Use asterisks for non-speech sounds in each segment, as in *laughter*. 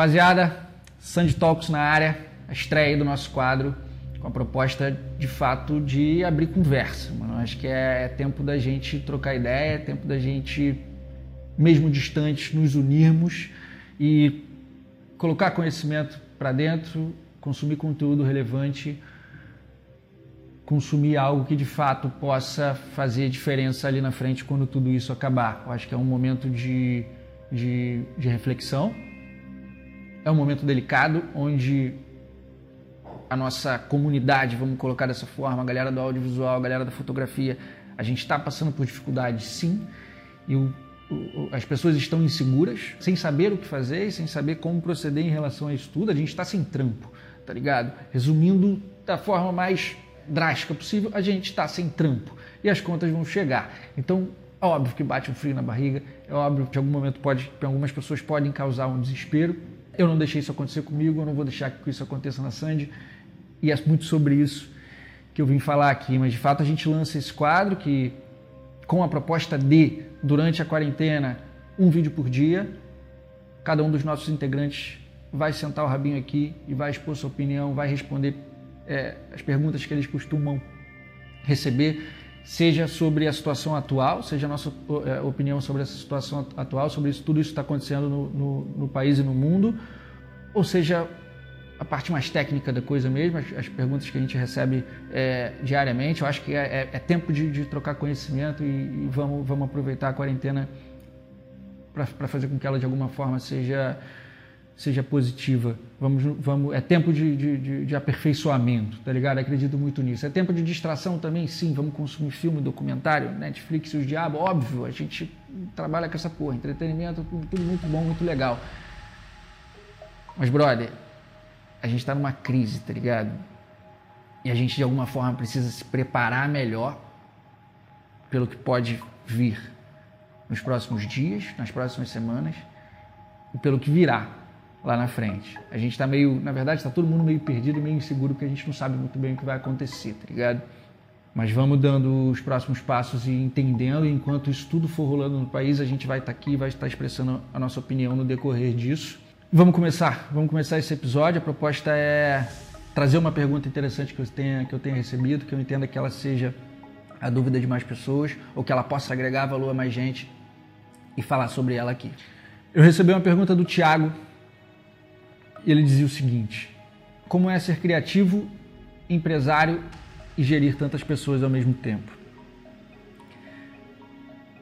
Rapaziada, Sandy Talks na área, a estreia do nosso quadro com a proposta de fato de abrir conversa. Mano. Acho que é, é tempo da gente trocar ideia, é tempo da gente, mesmo distantes, nos unirmos e colocar conhecimento para dentro, consumir conteúdo relevante, consumir algo que de fato possa fazer diferença ali na frente quando tudo isso acabar. Eu acho que é um momento de, de, de reflexão, é um momento delicado onde a nossa comunidade, vamos colocar dessa forma, a galera do audiovisual, a galera da fotografia, a gente está passando por dificuldades sim, e o, o, as pessoas estão inseguras, sem saber o que fazer e sem saber como proceder em relação a isso tudo, a gente está sem trampo, tá ligado? Resumindo da forma mais drástica possível, a gente está sem trampo e as contas vão chegar. Então, é óbvio que bate um frio na barriga, é óbvio que em algum momento pode, algumas pessoas podem causar um desespero. Eu não deixei isso acontecer comigo, eu não vou deixar que isso aconteça na Sandy. E é muito sobre isso que eu vim falar aqui. Mas de fato a gente lança esse quadro que, com a proposta de, durante a quarentena, um vídeo por dia, cada um dos nossos integrantes vai sentar o rabinho aqui e vai expor sua opinião, vai responder é, as perguntas que eles costumam receber, seja sobre a situação atual, seja a nossa é, opinião sobre essa situação atual, sobre isso, tudo isso que está acontecendo no, no, no país e no mundo, ou seja a parte mais técnica da coisa mesmo, as, as perguntas que a gente recebe é, diariamente. Eu acho que é, é, é tempo de, de, trocar conhecimento e, e, vamos, vamos aproveitar a quarentena para fazer com que ela de alguma forma seja, seja positiva. Vamos, vamos, é tempo de, de, de, aperfeiçoamento, tá ligado? Acredito muito nisso. É tempo de distração também, sim. Vamos consumir filme, documentário, Netflix e os diabos, óbvio. A gente trabalha com essa porra, entretenimento, tudo, tudo muito bom, muito legal. Mas, brother, a gente está numa crise, tá ligado? E a gente de alguma forma precisa se preparar melhor pelo que pode vir nos próximos dias, nas próximas semanas e pelo que virá lá na frente. A gente está meio, na verdade, está todo mundo meio perdido e meio inseguro porque a gente não sabe muito bem o que vai acontecer, tá ligado? Mas vamos dando os próximos passos e entendendo, e enquanto isso tudo for rolando no país, a gente vai estar tá aqui e vai estar expressando a nossa opinião no decorrer disso. Vamos começar, vamos começar esse episódio. A proposta é trazer uma pergunta interessante que eu tenha, que eu tenha recebido, que eu entenda que ela seja a dúvida de mais pessoas ou que ela possa agregar valor a mais gente e falar sobre ela aqui. Eu recebi uma pergunta do Tiago ele dizia o seguinte: Como é ser criativo, empresário e gerir tantas pessoas ao mesmo tempo?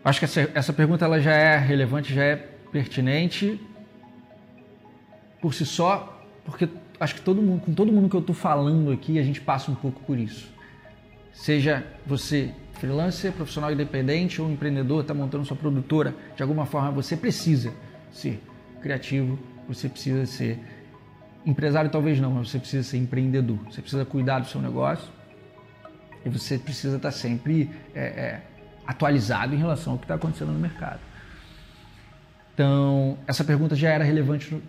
Acho que essa, essa pergunta ela já é relevante, já é pertinente por si só, porque acho que todo mundo, com todo mundo que eu estou falando aqui, a gente passa um pouco por isso. Seja você freelancer, profissional independente ou empreendedor, está montando sua produtora, de alguma forma você precisa ser criativo, você precisa ser empresário, talvez não, mas você precisa ser empreendedor. Você precisa cuidar do seu negócio e você precisa estar sempre é, é, atualizado em relação ao que está acontecendo no mercado. Então, essa pergunta já era relevante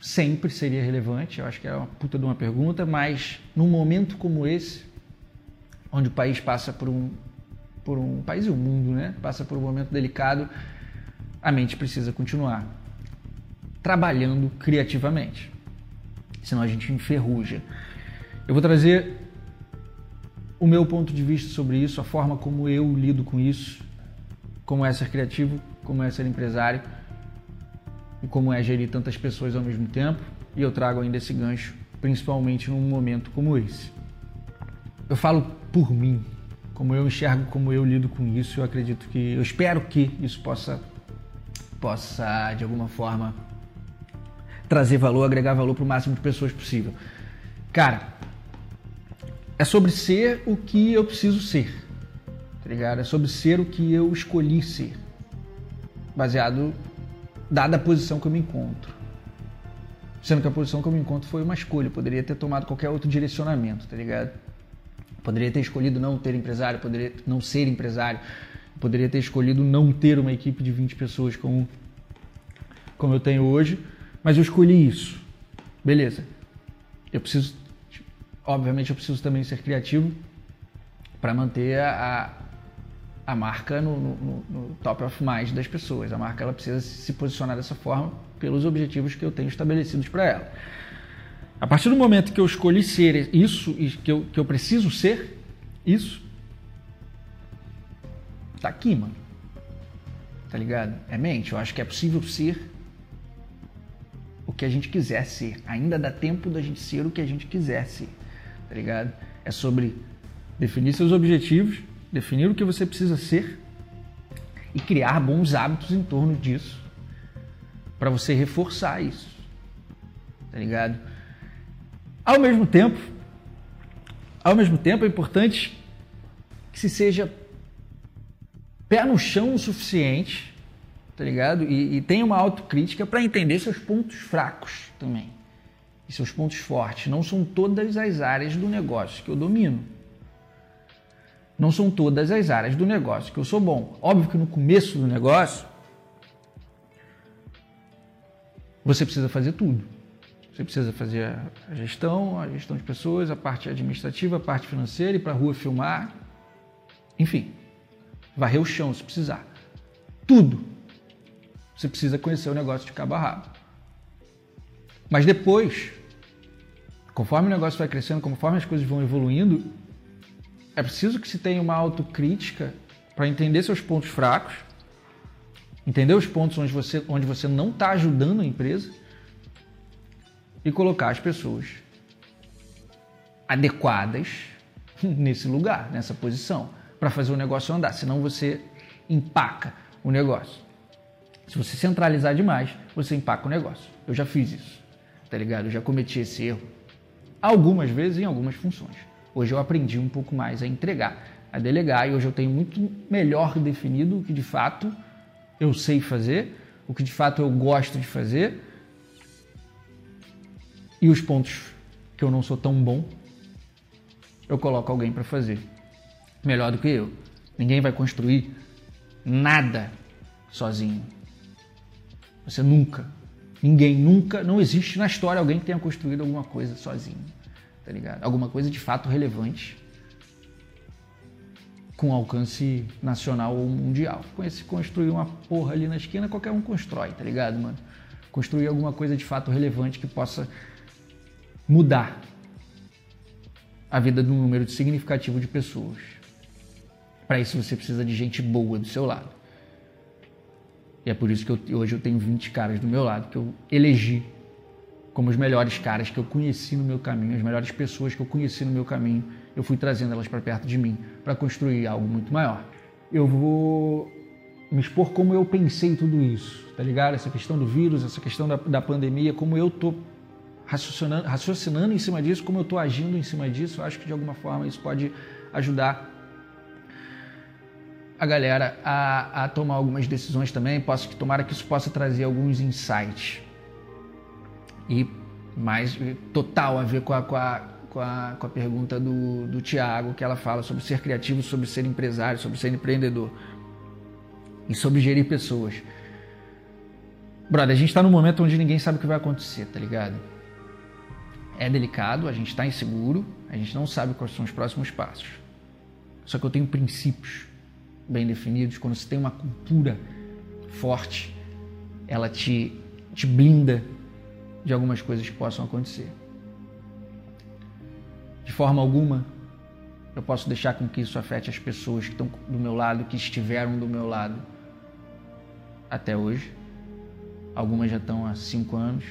sempre seria relevante, eu acho que é uma puta de uma pergunta, mas num momento como esse, onde o país passa por um, por um país e o mundo, né, passa por um momento delicado, a mente precisa continuar trabalhando criativamente, senão a gente enferruja. Eu vou trazer o meu ponto de vista sobre isso, a forma como eu lido com isso, como é ser criativo, como é ser empresário e como é gerir tantas pessoas ao mesmo tempo, e eu trago ainda esse gancho, principalmente num momento como esse. Eu falo por mim, como eu enxergo, como eu lido com isso, eu acredito que, eu espero que isso possa, possa de alguma forma trazer valor, agregar valor para o máximo de pessoas possível. Cara, é sobre ser o que eu preciso ser, tá ligado? É sobre ser o que eu escolhi ser, baseado dada a posição que eu me encontro. Sendo que a posição que eu me encontro foi uma escolha, eu poderia ter tomado qualquer outro direcionamento, tá ligado? Poderia ter escolhido não ter empresário, poderia não ser empresário, poderia ter escolhido não ter uma equipe de 20 pessoas como, como eu tenho hoje, mas eu escolhi isso. Beleza. Eu preciso, obviamente, eu preciso também ser criativo para manter a, a marca no, no, no, top of mind das pessoas. A marca ela precisa se posicionar dessa forma pelos objetivos que eu tenho estabelecidos para ela. A partir do momento que eu escolhi ser isso e que eu, que eu preciso ser isso, tá aqui, mano. Tá ligado? É mente. Eu acho que é possível ser o que a gente quiser ser. Ainda dá tempo da gente ser o que a gente quiser ser. Tá ligado? É sobre definir seus objetivos, definir o que você precisa ser e criar bons hábitos em torno disso para você reforçar isso. Tá ligado? Ao mesmo tempo, ao mesmo tempo é importante que se seja pé no chão o suficiente, tá ligado? E, e tenha uma autocrítica para entender seus pontos fracos também e seus pontos fortes. Não são todas as áreas do negócio que eu domino. Não são todas as áreas do negócio que eu sou bom. Óbvio que no começo do negócio você precisa fazer tudo. Você precisa fazer a gestão, a gestão de pessoas, a parte administrativa, a parte financeira, ir para a rua filmar, enfim, varrer o chão se precisar. Tudo. Você precisa conhecer o negócio de cabo a rabo. Mas depois, conforme o negócio vai crescendo, conforme as coisas vão evoluindo, é preciso que se tenha uma autocrítica para entender seus pontos fracos, entender os pontos onde você, onde você não está ajudando a empresa e colocar as pessoas adequadas *laughs* nesse lugar, nessa posição, para fazer o negócio andar. Senão você empaca o negócio. Se você centralizar demais, você empaca o negócio. Eu já fiz isso, tá ligado? Eu já cometi esse erro algumas vezes em algumas funções. Hoje eu aprendi um pouco mais a entregar, a delegar e hoje eu tenho muito melhor definido o que de fato eu sei fazer, o que de fato eu gosto de fazer e os pontos que eu não sou tão bom, eu coloco alguém para fazer melhor do que eu. Ninguém vai construir nada sozinho. Você nunca, ninguém nunca, não existe na história alguém que tenha construído alguma coisa sozinho tá ligado? Alguma coisa de fato relevante com alcance nacional ou mundial. Com esse construir uma porra ali na esquina, qualquer um constrói, tá ligado, mano? Construir alguma coisa de fato relevante que possa mudar a vida de um número significativo de pessoas. Para isso você precisa de gente boa do seu lado. E é por isso que eu, hoje eu tenho 20 caras do meu lado que eu elegi como os melhores caras que eu conheci no meu caminho, as melhores pessoas que eu conheci no meu caminho, eu fui trazendo elas para perto de mim para construir algo muito maior. Eu vou me expor como eu pensei tudo isso, tá ligado? Essa questão do vírus, essa questão da, da pandemia, como eu tô raciocinando, raciocinando em cima disso, como eu tô agindo em cima disso. Eu acho que de alguma forma isso pode ajudar a galera a, a tomar algumas decisões também. Posso que tomara que isso possa trazer alguns insights e mais total a ver com a, com a, com a, com a pergunta do, do Tiago, que ela fala sobre ser criativo, sobre ser empresário, sobre ser empreendedor e sobre gerir pessoas. Brother, a gente está num momento onde ninguém sabe o que vai acontecer, tá ligado? É delicado, a gente está inseguro, a gente não sabe quais são os próximos passos. Só que eu tenho princípios bem definidos. Quando você tem uma cultura forte, ela te, te blinda de algumas coisas que possam acontecer. De forma alguma, eu posso deixar com que isso afete as pessoas que estão do meu lado, que estiveram do meu lado até hoje. Algumas já estão há cinco anos,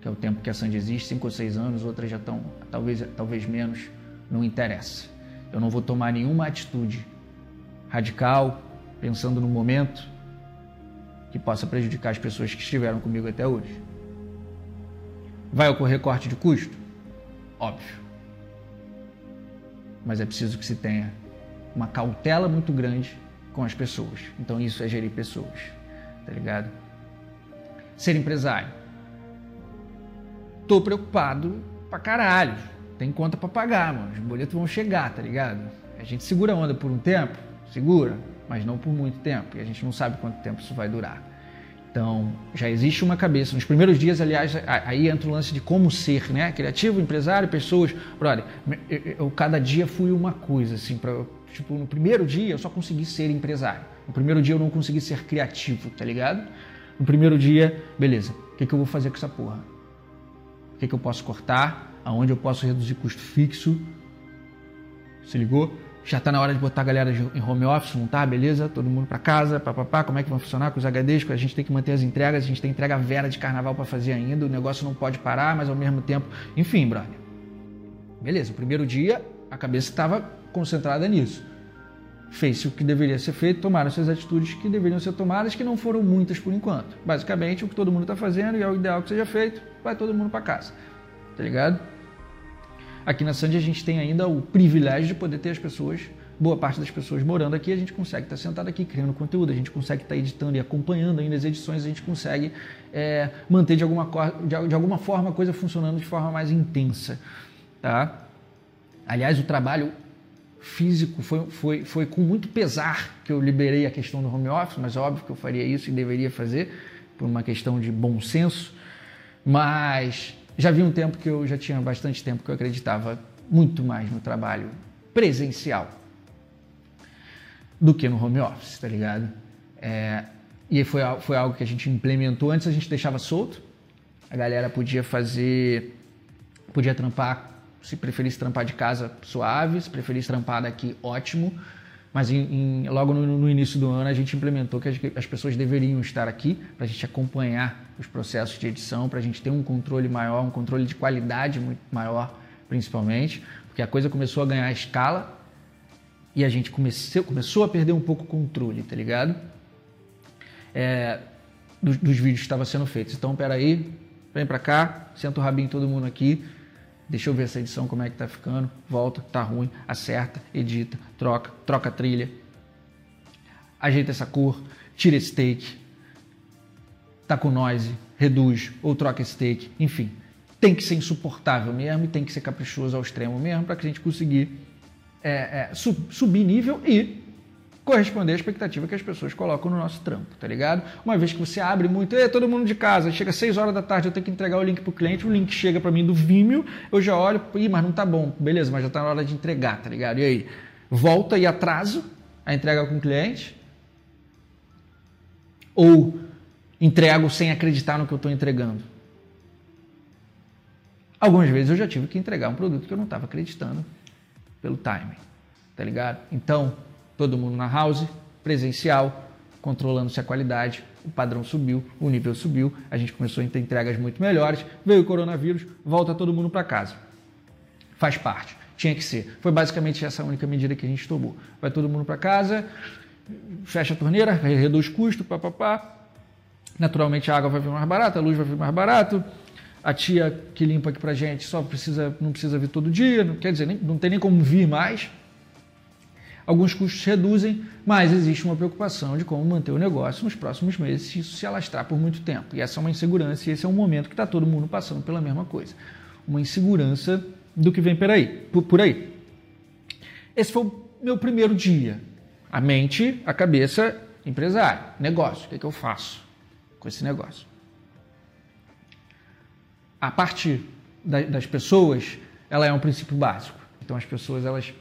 que é o tempo que a Sandy existe, cinco ou seis anos, outras já estão talvez, talvez menos, não interessa. Eu não vou tomar nenhuma atitude radical, pensando no momento, que possa prejudicar as pessoas que estiveram comigo até hoje. Vai ocorrer corte de custo? Óbvio. Mas é preciso que se tenha uma cautela muito grande com as pessoas. Então isso é gerir pessoas, tá ligado? Ser empresário. Tô preocupado pra caralho. Tem conta pra pagar, mano. Os boletos vão chegar, tá ligado? A gente segura a onda por um tempo, segura, mas não por muito tempo. E a gente não sabe quanto tempo isso vai durar. Então, já existe uma cabeça. Nos primeiros dias, aliás, aí entra o lance de como ser, né? Criativo, empresário, pessoas. Brother, eu, eu cada dia fui uma coisa, assim, para Tipo, no primeiro dia eu só consegui ser empresário. No primeiro dia eu não consegui ser criativo, tá ligado? No primeiro dia, beleza, o que, que eu vou fazer com essa porra? O que, que eu posso cortar? Aonde eu posso reduzir custo fixo? Se ligou? Já está na hora de botar a galera em home office, não tá? Beleza? Todo mundo para casa, papapá, como é que vai funcionar com os HDs? A gente tem que manter as entregas, a gente tem entrega vera de carnaval para fazer ainda, o negócio não pode parar, mas ao mesmo tempo, enfim, brother. Beleza, o primeiro dia a cabeça estava concentrada nisso. Fez-se o que deveria ser feito, tomaram-se as atitudes que deveriam ser tomadas, que não foram muitas por enquanto. Basicamente, o que todo mundo está fazendo e é o ideal que seja feito, vai todo mundo para casa. Tá ligado? Aqui na Sandy a gente tem ainda o privilégio de poder ter as pessoas, boa parte das pessoas morando aqui, a gente consegue estar sentado aqui criando conteúdo, a gente consegue estar editando e acompanhando ainda as edições, a gente consegue é, manter de alguma, de alguma forma a coisa funcionando de forma mais intensa. Tá? Aliás, o trabalho físico foi, foi, foi com muito pesar que eu liberei a questão do home office, mas óbvio que eu faria isso e deveria fazer por uma questão de bom senso. Mas já vi um tempo que eu já tinha bastante tempo que eu acreditava muito mais no trabalho presencial do que no home office, tá ligado? É, e foi, foi algo que a gente implementou. Antes a gente deixava solto, a galera podia fazer, podia trampar, se preferisse trampar de casa, suave, se preferisse trampar daqui, ótimo. Mas em, em, logo no, no, início do ano a gente implementou que as, as pessoas deveriam estar aqui para a gente acompanhar os processos de edição, para a gente ter um controle maior, um controle de qualidade muito maior, principalmente, porque a coisa começou a ganhar escala e a gente comeceu, começou a perder um pouco o controle, tá ligado? É, dos, dos vídeos que estavam sendo feitos. Então, peraí, vem para cá, senta o rabinho todo mundo aqui, Deixa eu ver essa edição como é que tá ficando. Volta, tá ruim, acerta, edita, troca, troca a trilha. Ajeita essa cor, tira esse take. Tá com noise, reduz ou troca esse take. Enfim, tem que ser insuportável mesmo e tem que ser caprichoso ao extremo mesmo para que a gente conseguir é, é, sub, subir nível e corresponder à expectativa que as pessoas colocam no nosso trampo, tá ligado? Uma vez que você abre muito, é todo mundo de casa, chega às 6 horas da tarde, eu tenho que entregar o link pro cliente, o link chega para mim do Vimeo, eu já olho, ih, mas não tá bom, beleza, mas já tá na hora de entregar, tá ligado? E aí, volta e atraso a entrega com o cliente? Ou entrego sem acreditar no que eu estou entregando? Algumas vezes eu já tive que entregar um produto que eu não estava acreditando pelo timing, tá ligado? Então, todo mundo na house, presencial, controlando-se a qualidade, o padrão subiu, o nível subiu, a gente começou a ter entregas muito melhores, veio o coronavírus, volta todo mundo para casa. Faz parte, tinha que ser. Foi basicamente essa a única medida que a gente tomou. Vai todo mundo para casa, fecha a torneira, reduz custo, papapá. Naturalmente a água vai vir mais barata, a luz vai vir mais barato. A tia que limpa aqui pra gente só precisa, não precisa vir todo dia, não, quer dizer, nem, não tem nem como vir mais, Alguns custos reduzem, mas existe uma preocupação de como manter o negócio nos próximos meses se isso se alastrar por muito tempo. E essa é uma insegurança e esse é um momento que está todo mundo passando pela mesma coisa. Uma insegurança do que vem por aí. Por, aí. Esse foi o meu primeiro dia. A mente, a cabeça, empresário, negócio. O que, é que eu faço com esse negócio? A parte das pessoas, ela é um princípio básico. Então as pessoas elas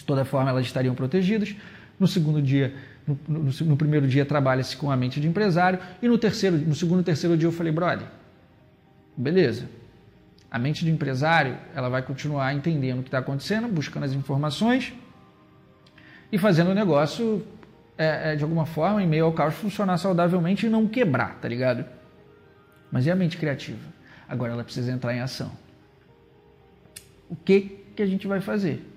de toda forma, elas estariam protegidas. No segundo dia, no, no, no primeiro dia, trabalha-se com a mente de empresário. E no terceiro, no segundo e terceiro dia, eu falei, brother, beleza. A mente de empresário, ela vai continuar entendendo o que está acontecendo, buscando as informações e fazendo o negócio, é, é, de alguma forma, em meio ao caos, funcionar saudavelmente e não quebrar, tá ligado? Mas e a mente criativa? Agora ela precisa entrar em ação. O que, que a gente vai fazer?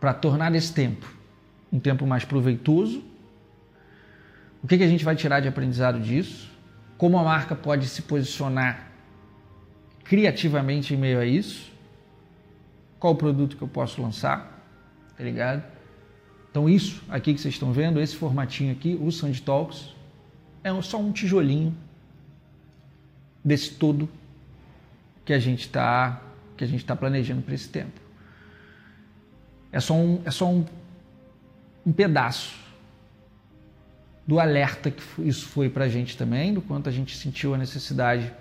Para tornar esse tempo um tempo mais proveitoso? O que, que a gente vai tirar de aprendizado disso? Como a marca pode se posicionar criativamente em meio a isso? Qual o produto que eu posso lançar? Tá ligado? Então, isso aqui que vocês estão vendo, esse formatinho aqui, o Sand Talks, é só um tijolinho desse todo que a gente está que a gente está planejando para esse tempo. É só um, é só um, um pedaço do alerta que isso foi para a gente também, do quanto a gente sentiu a necessidade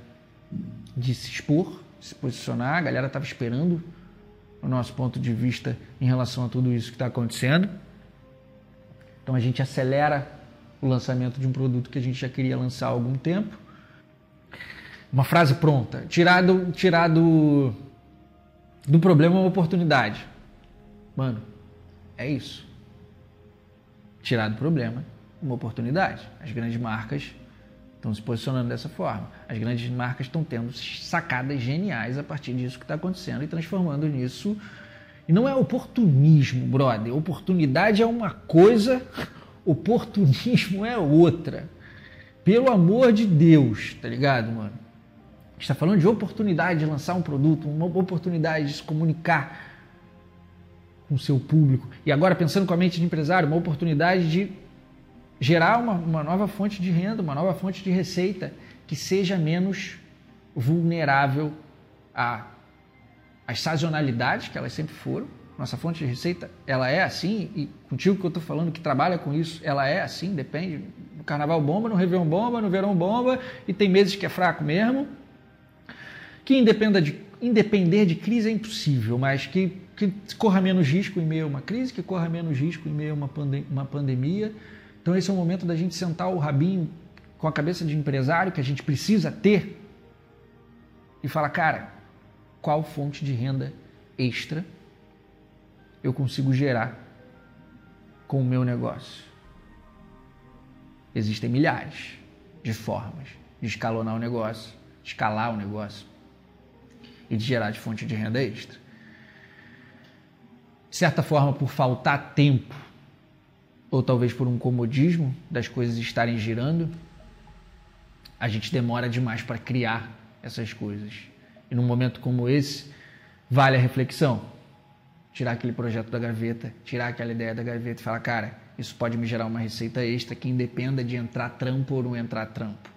de se expor, se posicionar. A galera estava esperando o nosso ponto de vista em relação a tudo isso que está acontecendo. Então a gente acelera o lançamento de um produto que a gente já queria lançar há algum tempo. Uma frase pronta. Tirar do, tirar do, do problema uma oportunidade. Mano, é isso. Tirar do problema uma oportunidade. As grandes marcas estão se posicionando dessa forma. As grandes marcas estão tendo sacadas geniais a partir disso que está acontecendo e transformando nisso. E não é oportunismo, brother. Oportunidade é uma coisa, oportunismo é outra. Pelo amor de Deus, tá ligado, mano? está falando de oportunidade de lançar um produto, uma oportunidade de se comunicar com o seu público. E agora, pensando com a mente de empresário, uma oportunidade de gerar uma, uma nova fonte de renda, uma nova fonte de receita que seja menos vulnerável a as sazonalidades que elas sempre foram. Nossa fonte de receita, ela é assim, e contigo que eu estou falando que trabalha com isso, ela é assim, depende. No carnaval bomba, no Réveillon bomba, no verão bomba, e tem meses que é fraco mesmo. Que independa de, independer de crise é impossível, mas que, que corra menos risco em meio a uma crise, que corra menos risco em meio a uma, pandem uma pandemia, então esse é o momento da gente sentar o rabinho com a cabeça de empresário que a gente precisa ter e falar, cara, qual fonte de renda extra eu consigo gerar com o meu negócio? Existem milhares de formas de escalonar o negócio, escalar o negócio e de gerar de fonte de renda extra. De certa forma, por faltar tempo ou talvez por um comodismo das coisas estarem girando, a gente demora demais para criar essas coisas. E num momento como esse, vale a reflexão. Tirar aquele projeto da gaveta, tirar aquela ideia da gaveta e falar, cara, isso pode me gerar uma receita extra que independa de entrar trampo ou não entrar trampo.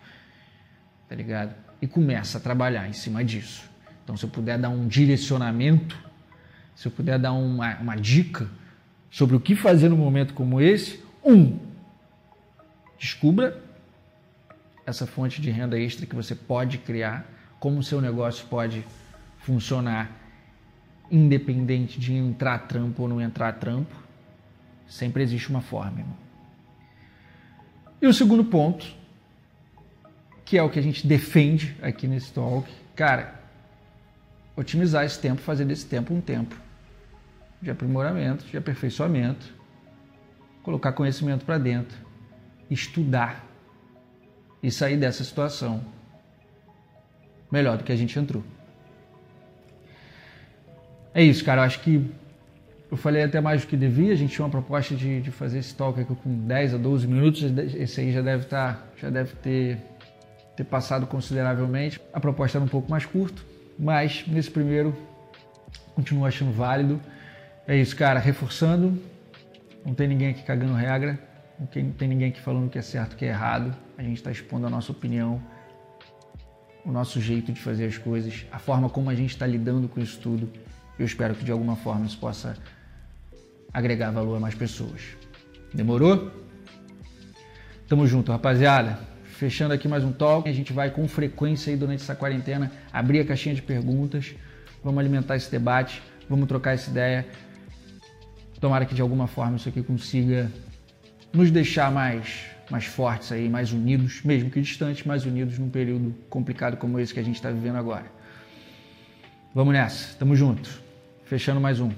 Tá ligado? E começa a trabalhar em cima disso. Então, se eu puder dar um direcionamento, se eu puder dar uma, uma dica, sobre o que fazer num momento como esse, um, descubra essa fonte de renda extra que você pode criar, como o seu negócio pode funcionar independente de entrar trampo ou não entrar trampo. Sempre existe uma forma, irmão. E o segundo ponto, que é o que a gente defende aqui nesse talk, cara, otimizar esse tempo, fazer desse tempo um tempo de aprimoramento, de aperfeiçoamento, colocar conhecimento para dentro, estudar e sair dessa situação melhor do que a gente entrou. É isso, cara. Eu acho que eu falei até mais do que devia. A gente tinha uma proposta de, de fazer esse talk aqui com 10 a 12 minutos. Esse aí já deve estar, tá, já deve ter, ter passado consideravelmente. A proposta era um pouco mais curta, mas nesse primeiro continuo achando válido. É isso, cara. Reforçando, não tem ninguém aqui cagando regra, não tem ninguém aqui falando o que é certo, o que é errado. A gente está expondo a nossa opinião, o nosso jeito de fazer as coisas, a forma como a gente está lidando com isso tudo. Eu espero que de alguma forma isso possa agregar valor a mais pessoas. Demorou? Tamo junto, rapaziada. Fechando aqui mais um talk. A gente vai com frequência aí durante essa quarentena abrir a caixinha de perguntas. Vamos alimentar esse debate, vamos trocar essa ideia. Tomara que de alguma forma isso aqui consiga nos deixar mais, mais fortes aí, mais unidos, mesmo que distantes, mais unidos num período complicado como esse que a gente está vivendo agora. Vamos nessa, tamo junto. Fechando mais um.